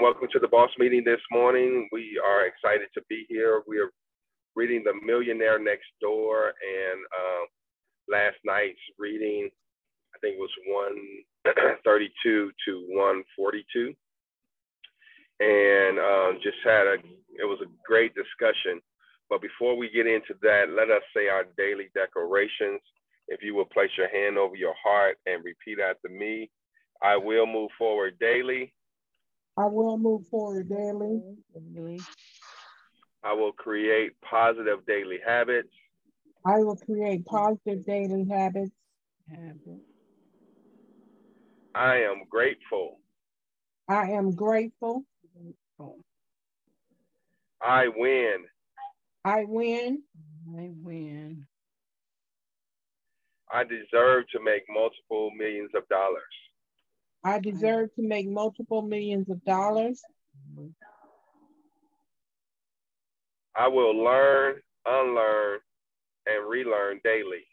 Welcome to the boss meeting this morning. We are excited to be here. We are reading The Millionaire Next Door, and um, last night's reading, I think was 132 to 142. And um, just had a, it was a great discussion. But before we get into that, let us say our daily declarations. If you will place your hand over your heart and repeat after me, I will move forward daily. I will move forward daily. I will create positive daily habits. I will create positive daily habits. I am grateful. I am grateful. I win. I win. I win. I deserve to make multiple millions of dollars. I deserve to make multiple millions of dollars. I will learn, unlearn, and relearn daily.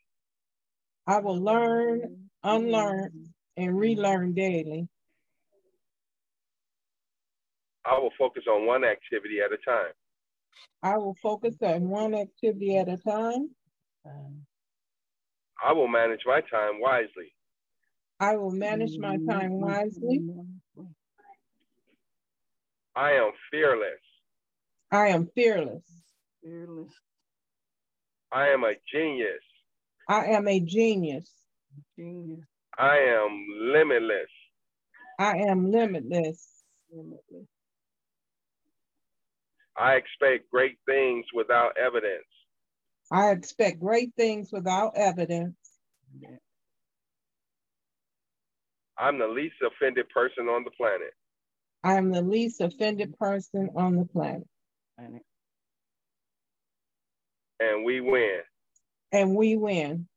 I will learn, unlearn, and relearn daily. I will focus on one activity at a time. I will focus on one activity at a time. I will manage my time wisely. I will manage my time wisely. I am fearless. I am fearless. Fearless. I am a genius. I am a genius. Genius. I am limitless. I am limitless. Limitless. I expect great things without evidence. I expect great things without evidence. I'm the least offended person on the planet. I am the least offended person on the planet. And And we win. And we win.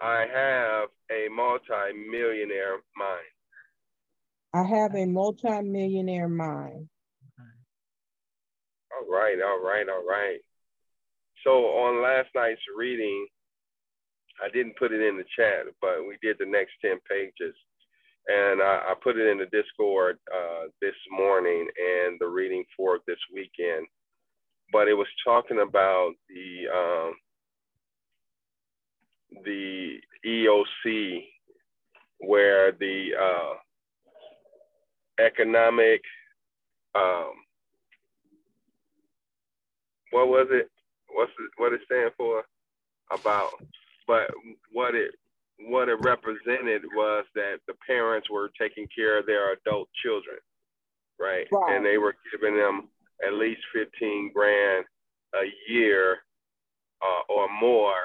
I have a multi-millionaire mind. I have a multi-millionaire mind. All right, all right, all right. So on last night's reading, I didn't put it in the chat, but we did the next 10 pages. And I, I put it in the Discord uh, this morning and the reading for this weekend. But it was talking about the um, the EOC, where the uh, economic um, what was it? What's it, what it stand for? About, but what it what it represented was that the parents were taking care of their adult children, right? Right. And they were giving them at least fifteen grand a year uh, or more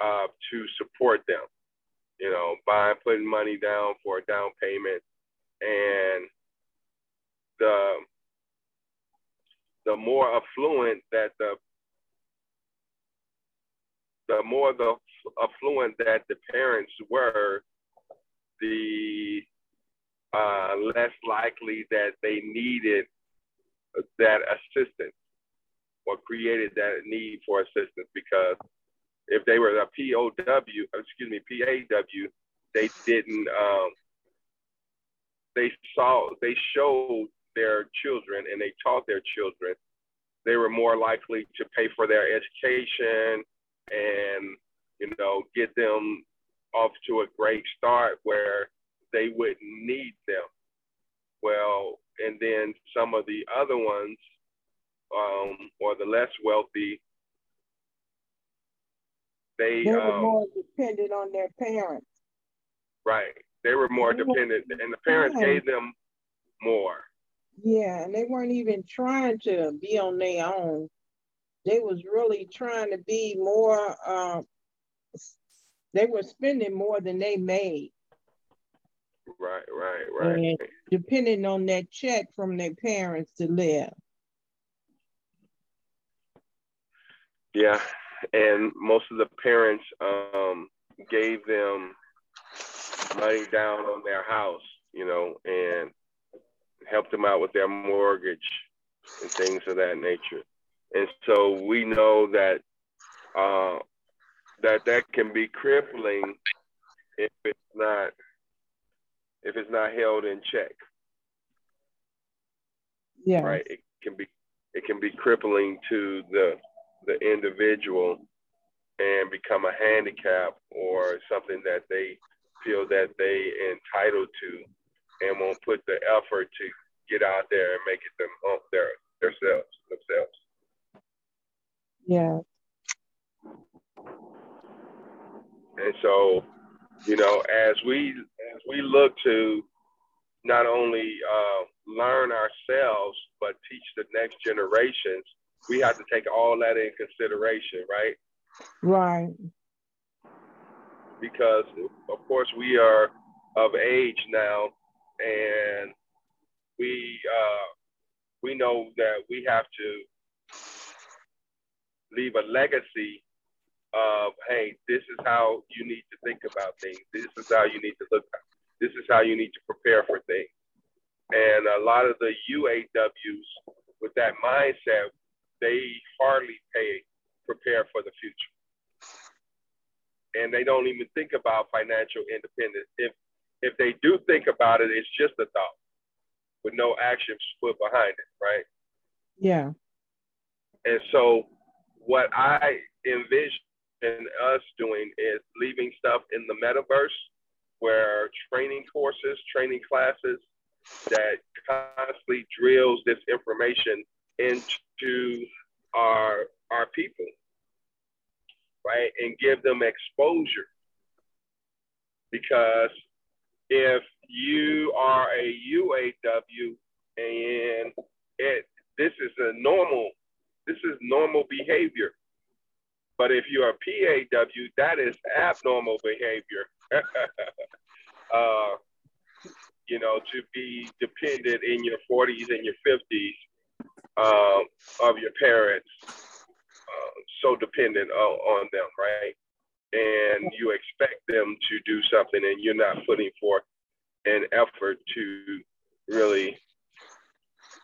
uh, to support them. You know, by putting money down for a down payment, and the the more affluent that the the more the affluent that the parents were, the uh, less likely that they needed that assistance or created that need for assistance because if they were a POW, excuse me, PAW, they didn't, um, they saw, they showed their children and they taught their children, they were more likely to pay for their education and, you know, get them off to a great start where they wouldn't need them. Well, and then some of the other ones, um, or the less wealthy, they, They were um, more dependent on their parents. right, they were more They dependent, and the parents Right. gave them more. Yeah, and they weren't even trying to be on their own. They was really trying to be more, uh, they were spending more than they made, Right, right, right. and depending on that check from their parents to live. Yeah, and most of the parents um, gave them money down on their house, you know, and helped them out with their mortgage and things of that nature. And so we know that uh, that that can be crippling if it's not if it's not held in check. Yeah. right? It can be it can be crippling to the the individual and become a handicap or something that they feel that they entitled to and won't put the effort to get out there and make it them their themselves themselves. Yeah. And so, you know, as we as we look to not only uh, learn ourselves but teach the next generations, we have to take all that in consideration, right? Right. Because of course we are of age now, and we uh, we know that we have to leave a legacy of hey, this is how you need to think about things. This is how you need to look. This is how you need to prepare for things. And a lot of the UAWs with that mindset, they hardly pay prepare for the future. And they don't even think about financial independence. If if they do think about it, it's just a thought with no action put behind it, right? Yeah. And so what I envision us doing is leaving stuff in the metaverse where training courses, training classes that constantly drills this information into our our people, right? And give them exposure. Because if you are a UAW and it this is a normal, this is normal behavior. But if you're a PAW, that is abnormal behavior. uh, you know, to be dependent in your 40s and your 50s um, of your parents, uh, so dependent on, on them, right? And you expect them to do something and you're not putting forth an effort to really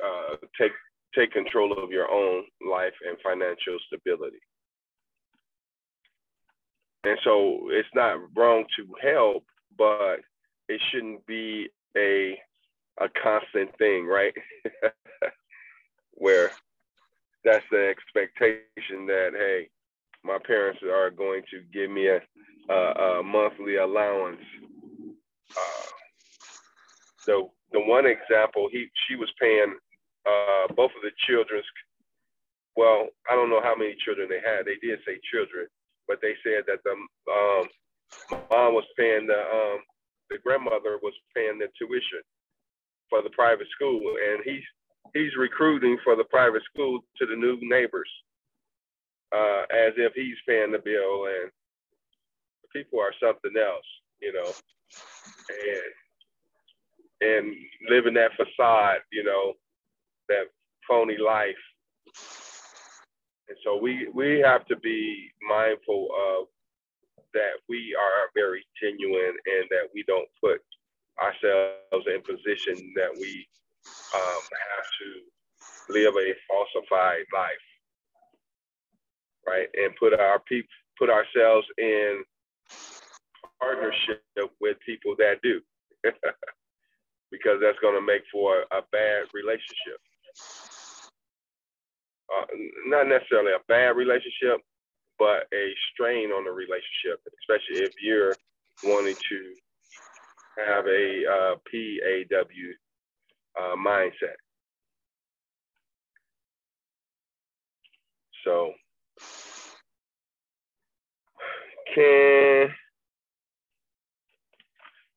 uh, take take control of your own life and financial stability. And so it's not wrong to help, but it shouldn't be a a constant thing, right? Where that's the expectation that hey, my parents are going to give me a, a, a monthly allowance. Uh, so the one example, he she was paying uh, both of the children's. Well, I don't know how many children they had. They did say children, but they said that the um, mom was paying the um, the grandmother was paying the tuition for the private school, and he's he's recruiting for the private school to the new neighbors, uh, as if he's paying the bill, and people are something else, you know, and and living that facade, you know, that phony life. And so we we have to be mindful of that we are very genuine and that we don't put ourselves in position that we um, have to live a falsified life, right? And put our people, put ourselves in partnership with people that do, because that's going to make for a bad relationship. Uh, not necessarily a bad relationship, but a strain on the relationship, especially if you're wanting to have a uh, PAW uh, mindset. So, can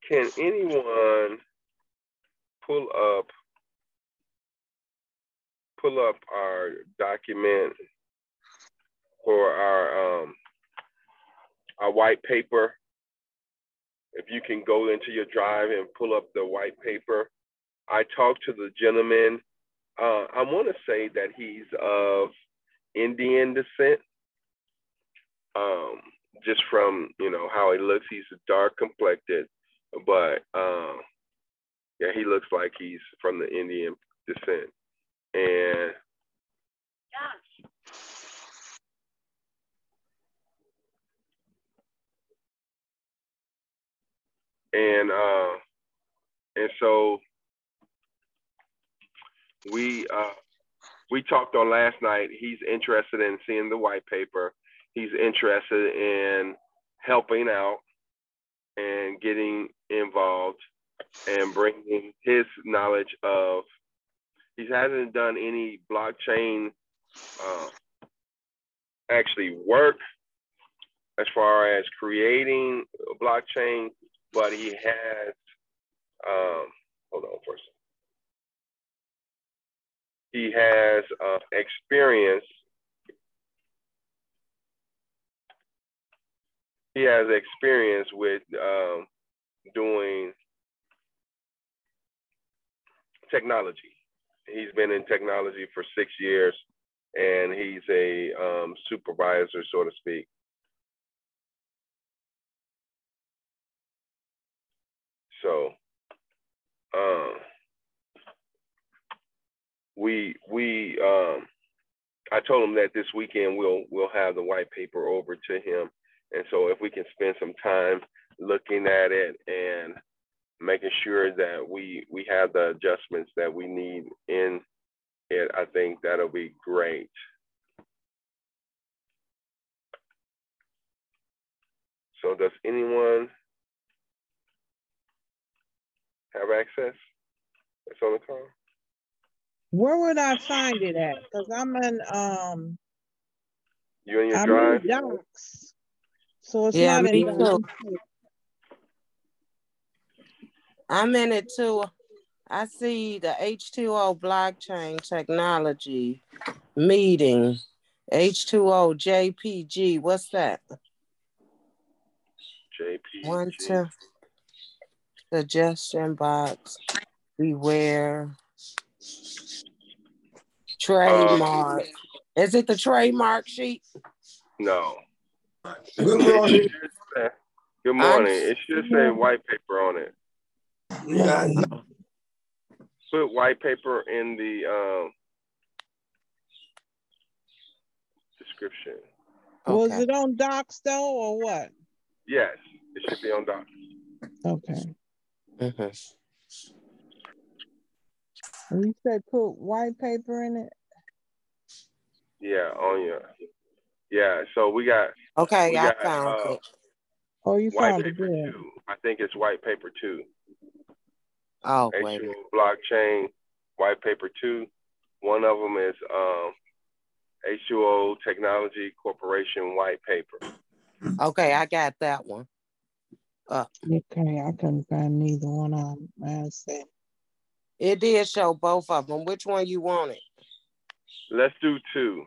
can anyone pull up pull up our document for our um, our white paper. If you can go into your drive and pull up the white paper, I talked to the gentleman. Uh, I want to say that he's of Indian descent. Um, just from you know how he looks, he's dark complected, but um, yeah, he looks like he's from the Indian descent. And and uh, and so we uh, we talked on last night. He's interested in seeing the white paper. He's interested in helping out and getting involved and bringing his knowledge of. He hasn't done any blockchain uh, actually work as far as creating blockchain, but he has. Um, hold on second. He has uh, experience. He has experience with um, doing technology. He's been in technology for six years, and he's a um, supervisor, so to speak. So, um, we we um, I told him that this weekend we'll we'll have the white paper over to him, and so if we can spend some time looking at it and making sure that we we have the adjustments that we need in it, I think that'll be great. So does anyone have access that's on the call? Where would I find it at? Because I'm in um You in your I'm drive? in docs. So it's Yeah, not me in too. I'm in it too. I see the H2O blockchain technology meeting. H2O JPG. What's that? JP. One to suggestion box. Beware. Trademark. Uh, Is it the trademark sheet? No. Good morning. should say- Good morning. It should say white paper on it. Yeah, Put white paper in the um, description. Was it on docs though or what? Yes, it should be on doc. Okay. Mhm. You said put white paper in it? Yeah, on your. Yeah, so we got Okay, We I got, found uh, it. Oh, you found it paper two. I think it's white paper two. Oh, wait. a H2O minute. blockchain, white paper two. One of them is um, H2O Technology Corporation white paper. Okay, I got that one. Okay, I couldn't find neither one of them. I said, It did show both of them. Which one you wanted? Let's do two.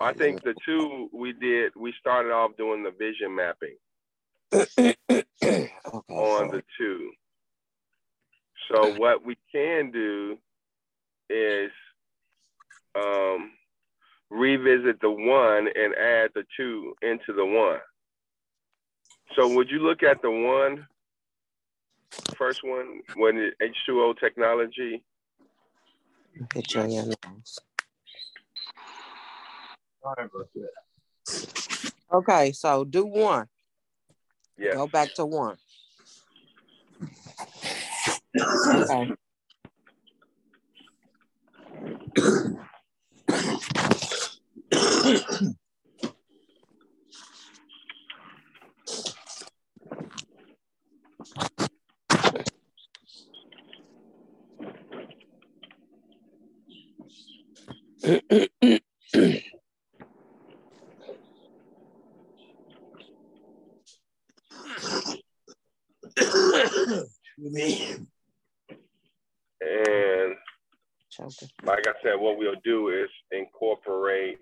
I think the two we did, we started off doing the vision mapping okay, on so- the two. So what we can do is um, revisit the one and add the two into the one. So would you look at the one, first one, when it H2O technology? Hit you on your nose. Okay, so do one. Yes. Go back to one. Okay. Me. And Choking. Like I said, what we'll do is incorporate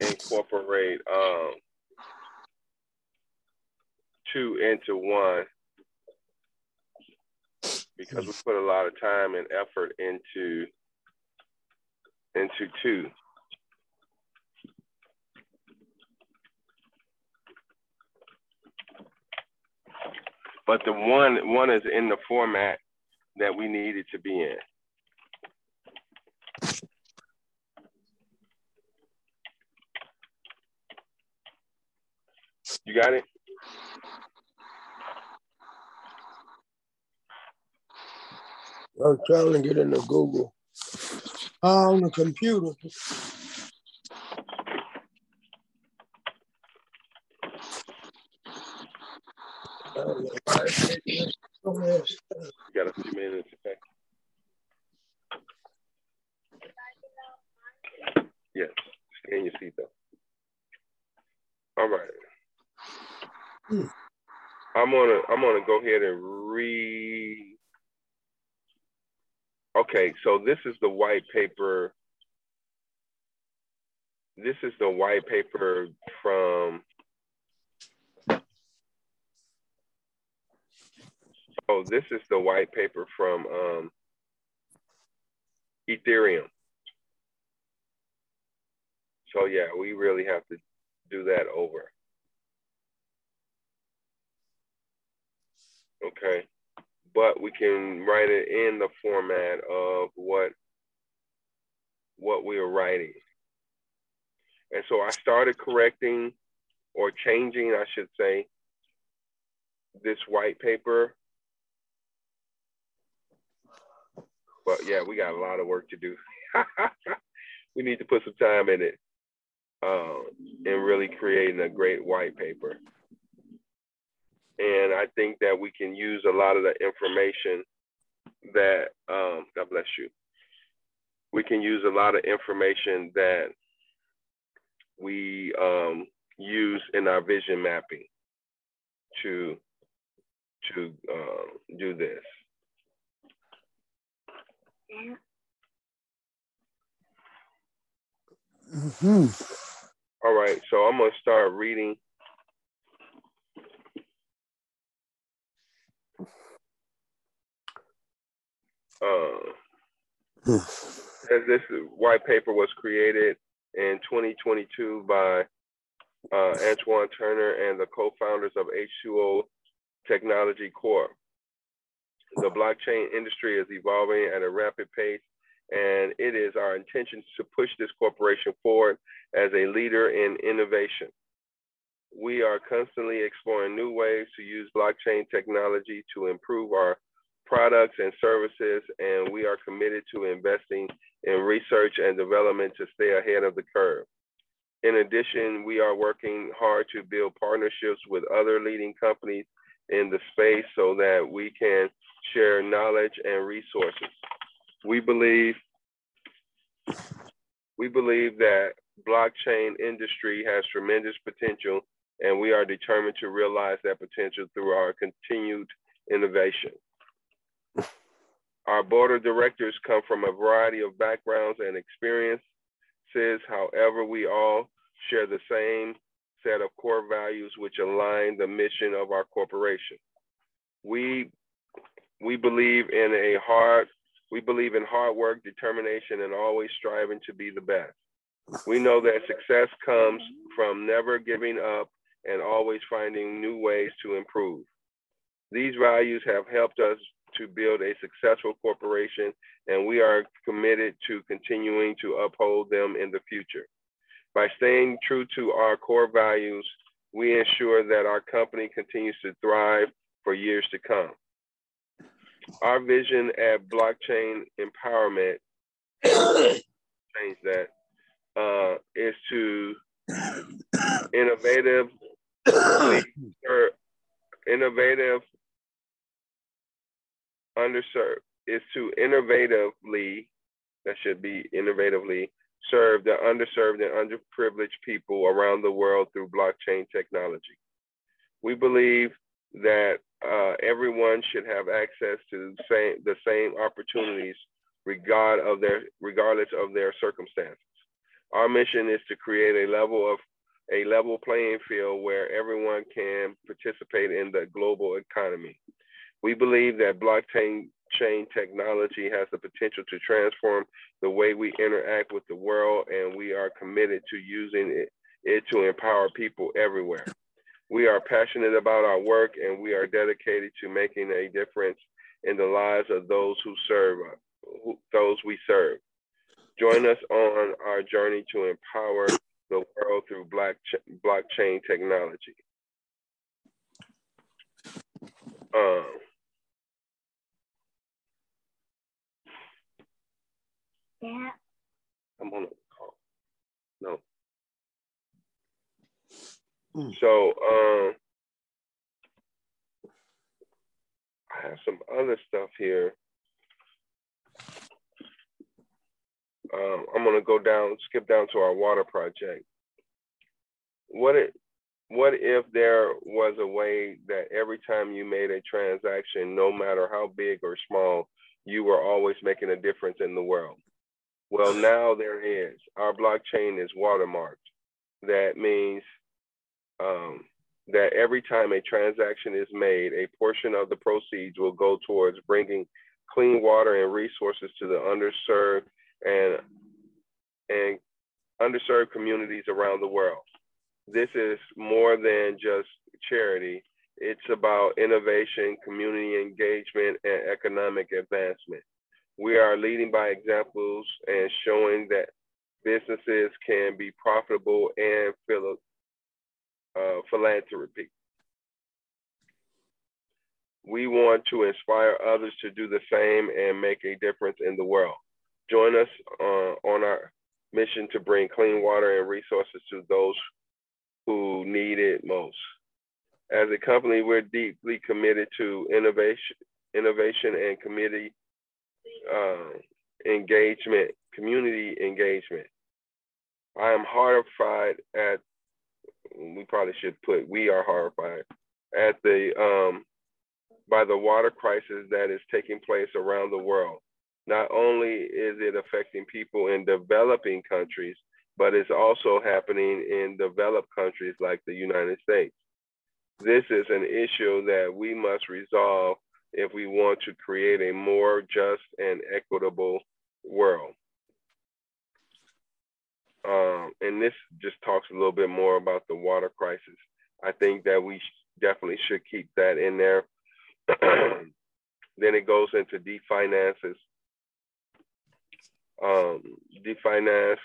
incorporate um two into one because we put a lot of time and effort into into two. But the one one is in the format that we need it to be in. You got it? I'm trying to get into Google. Uh, on the computer. I don't know why it's taking so much time. You got a few minutes, okay? Yes, stay in your seat though. All right. I'm gonna I'm gonna go ahead and read. Okay, so this is the white paper. This is the white paper from. Oh, this is the white paper from um, Ethereum. So yeah, we really have to do that over. Okay. But we can write it in the format of what what we are writing. And so I started correcting or changing, I should say, this white paper. But yeah, we got a lot of work to do. we need to put some time in it um, and really creating a great white paper. And I think that we can use a lot of the information that, um, God bless you. We can use a lot of information that we um, use in our vision mapping to to uh, do this. Mhm. All right, so I'm gonna start reading. Uh, as this white paper was created in 2022 by uh, Antoine Turner and the co-founders of H2O Technology Corp. The blockchain industry is evolving at a rapid pace, and it is our intention to push this corporation forward as a leader in innovation. We are constantly exploring new ways to use blockchain technology to improve our products and services, and we are committed to investing in research and development to stay ahead of the curve. In addition, we are working hard to build partnerships with other leading companies in the space so that we can share knowledge and resources. We believe we believe that blockchain industry has tremendous potential and we are determined to realize that potential through our continued innovation. Our board of directors come from a variety of backgrounds and experiences. However, we all share the same set of core values which align the mission of our corporation. We we believe in a hard we believe in hard work, determination, and always striving to be the best. We know that success comes from never giving up and always finding new ways to improve. These values have helped us to build a successful corporation, and we are committed to continuing to uphold them in the future. By staying true to our core values, we ensure that our company continues to thrive for years to come. Our vision at Blockchain Empowerment, change that, uh, is to innovative, innovative, underserved, is to innovatively, that should be innovatively, serve the underserved and underprivileged people around the world through blockchain technology. We believe that uh, everyone should have access to the same, the same opportunities regard of their, regardless of their circumstances. Our mission is to create a level of a level playing field where everyone can participate in the global economy. We believe that blockchain chain technology has the potential to transform the way we interact with the world, and we are committed to using it, it to empower people everywhere. We are passionate about our work, and we are dedicated to making a difference in the lives of those who serve, who, those we serve. Join us on our journey to empower the world through blockchain technology. Um, I'm on a call. No. Mm. So um, I have some other stuff here. Um, I'm gonna go down, skip down to our water project. What it what if there was a way that every time you made a transaction, no matter how big or small, you were always making a difference in the world? Well, now there is. Our blockchain is watermarked. That means um, that every time a transaction is made, a portion of the proceeds will go towards bringing clean water and resources to the underserved and and underserved communities around the world. This is more than just charity. It's about innovation, community engagement, and economic advancement. We are leading by examples and showing that businesses can be profitable and philo- uh, philanthropy. We want to inspire others to do the same and make a difference in the world. Join us uh, on our mission to bring clean water and resources to those who need it most. As a company, we're deeply committed to innovation, innovation and community uh, engagement, community engagement. I am horrified at, we probably should put, we are horrified at the, um, by the water crisis that is taking place around the world. Not only is it affecting people in developing countries, but it's also happening in developed countries like the United States. This is an issue that we must resolve if we want to create a more just and equitable world. Um, and this just talks a little bit more about the water crisis. I think that we definitely should keep that in there. then it goes into definances, um, definance,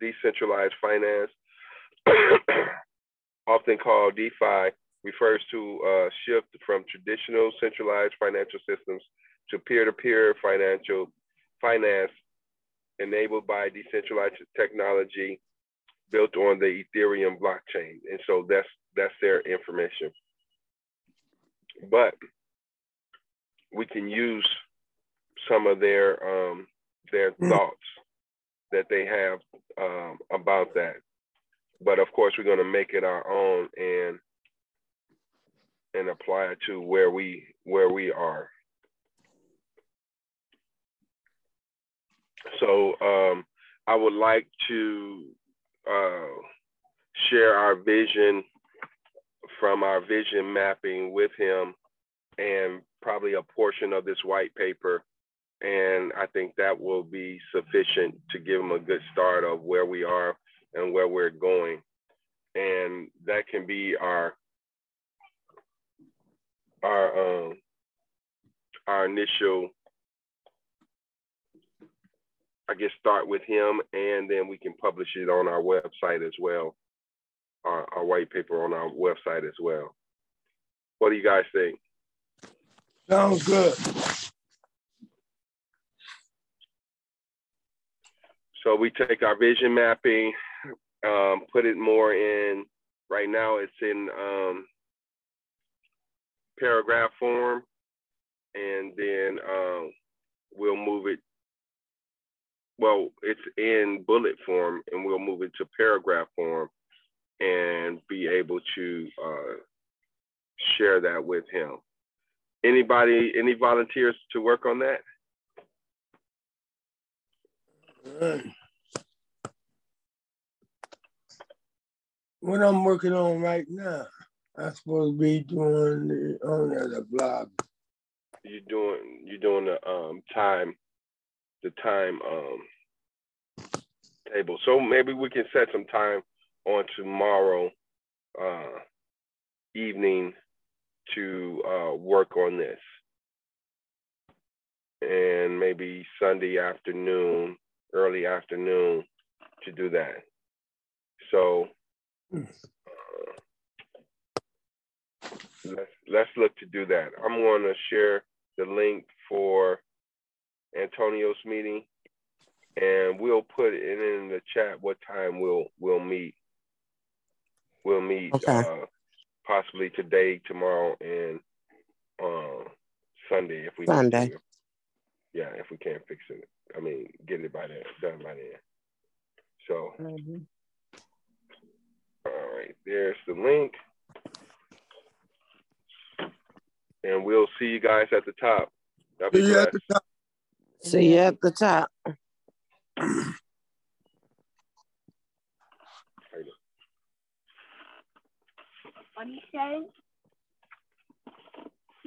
decentralized finance, often called DeFi, refers to a shift from traditional centralized financial systems to peer-to-peer financial finance enabled by decentralized technology built on the Ethereum blockchain. And so that's that's their information. But we can use some of their um, their Mm. thoughts that they have um, about that. But of course, we're going to make it our own and and apply it to where we where we are. So um, I would like to uh, share our vision from our vision mapping with him and probably a portion of this white paper. And I think that will be sufficient to give him a good start of where we are and where we're going. And that can be our our um, our initial I guess start with him and then we can publish it on our website as well. Our, our white paper on our website as well. What do you guys think? Sounds good. So we take our vision mapping, um, put it more in, right now it's in um, paragraph form, and then um, we'll move it, well, it's in bullet form, and we'll move it to paragraph form and be able to uh, share that with him. Anybody, any volunteers to work on that? What I'm working on right now, I'm supposed to be doing the on the blog. you doing you doing the um time the time um table so maybe we can set some time on tomorrow uh evening to uh work on this and maybe sunday afternoon early afternoon to do that so Hmm. Let's let's look to do that i'm going to share the link for Antonio's meeting, and we'll put it in the chat what time we'll we'll meet we'll meet Okay. uh, possibly today, tomorrow, and uh, Sunday if we Sunday. Yeah, if we can't fix it. I mean, get it by then, done by then. So, Mhm. all right, there's the link. And we'll see you guys at the top. Y'all be See you at the top. See you at the top. What do you say?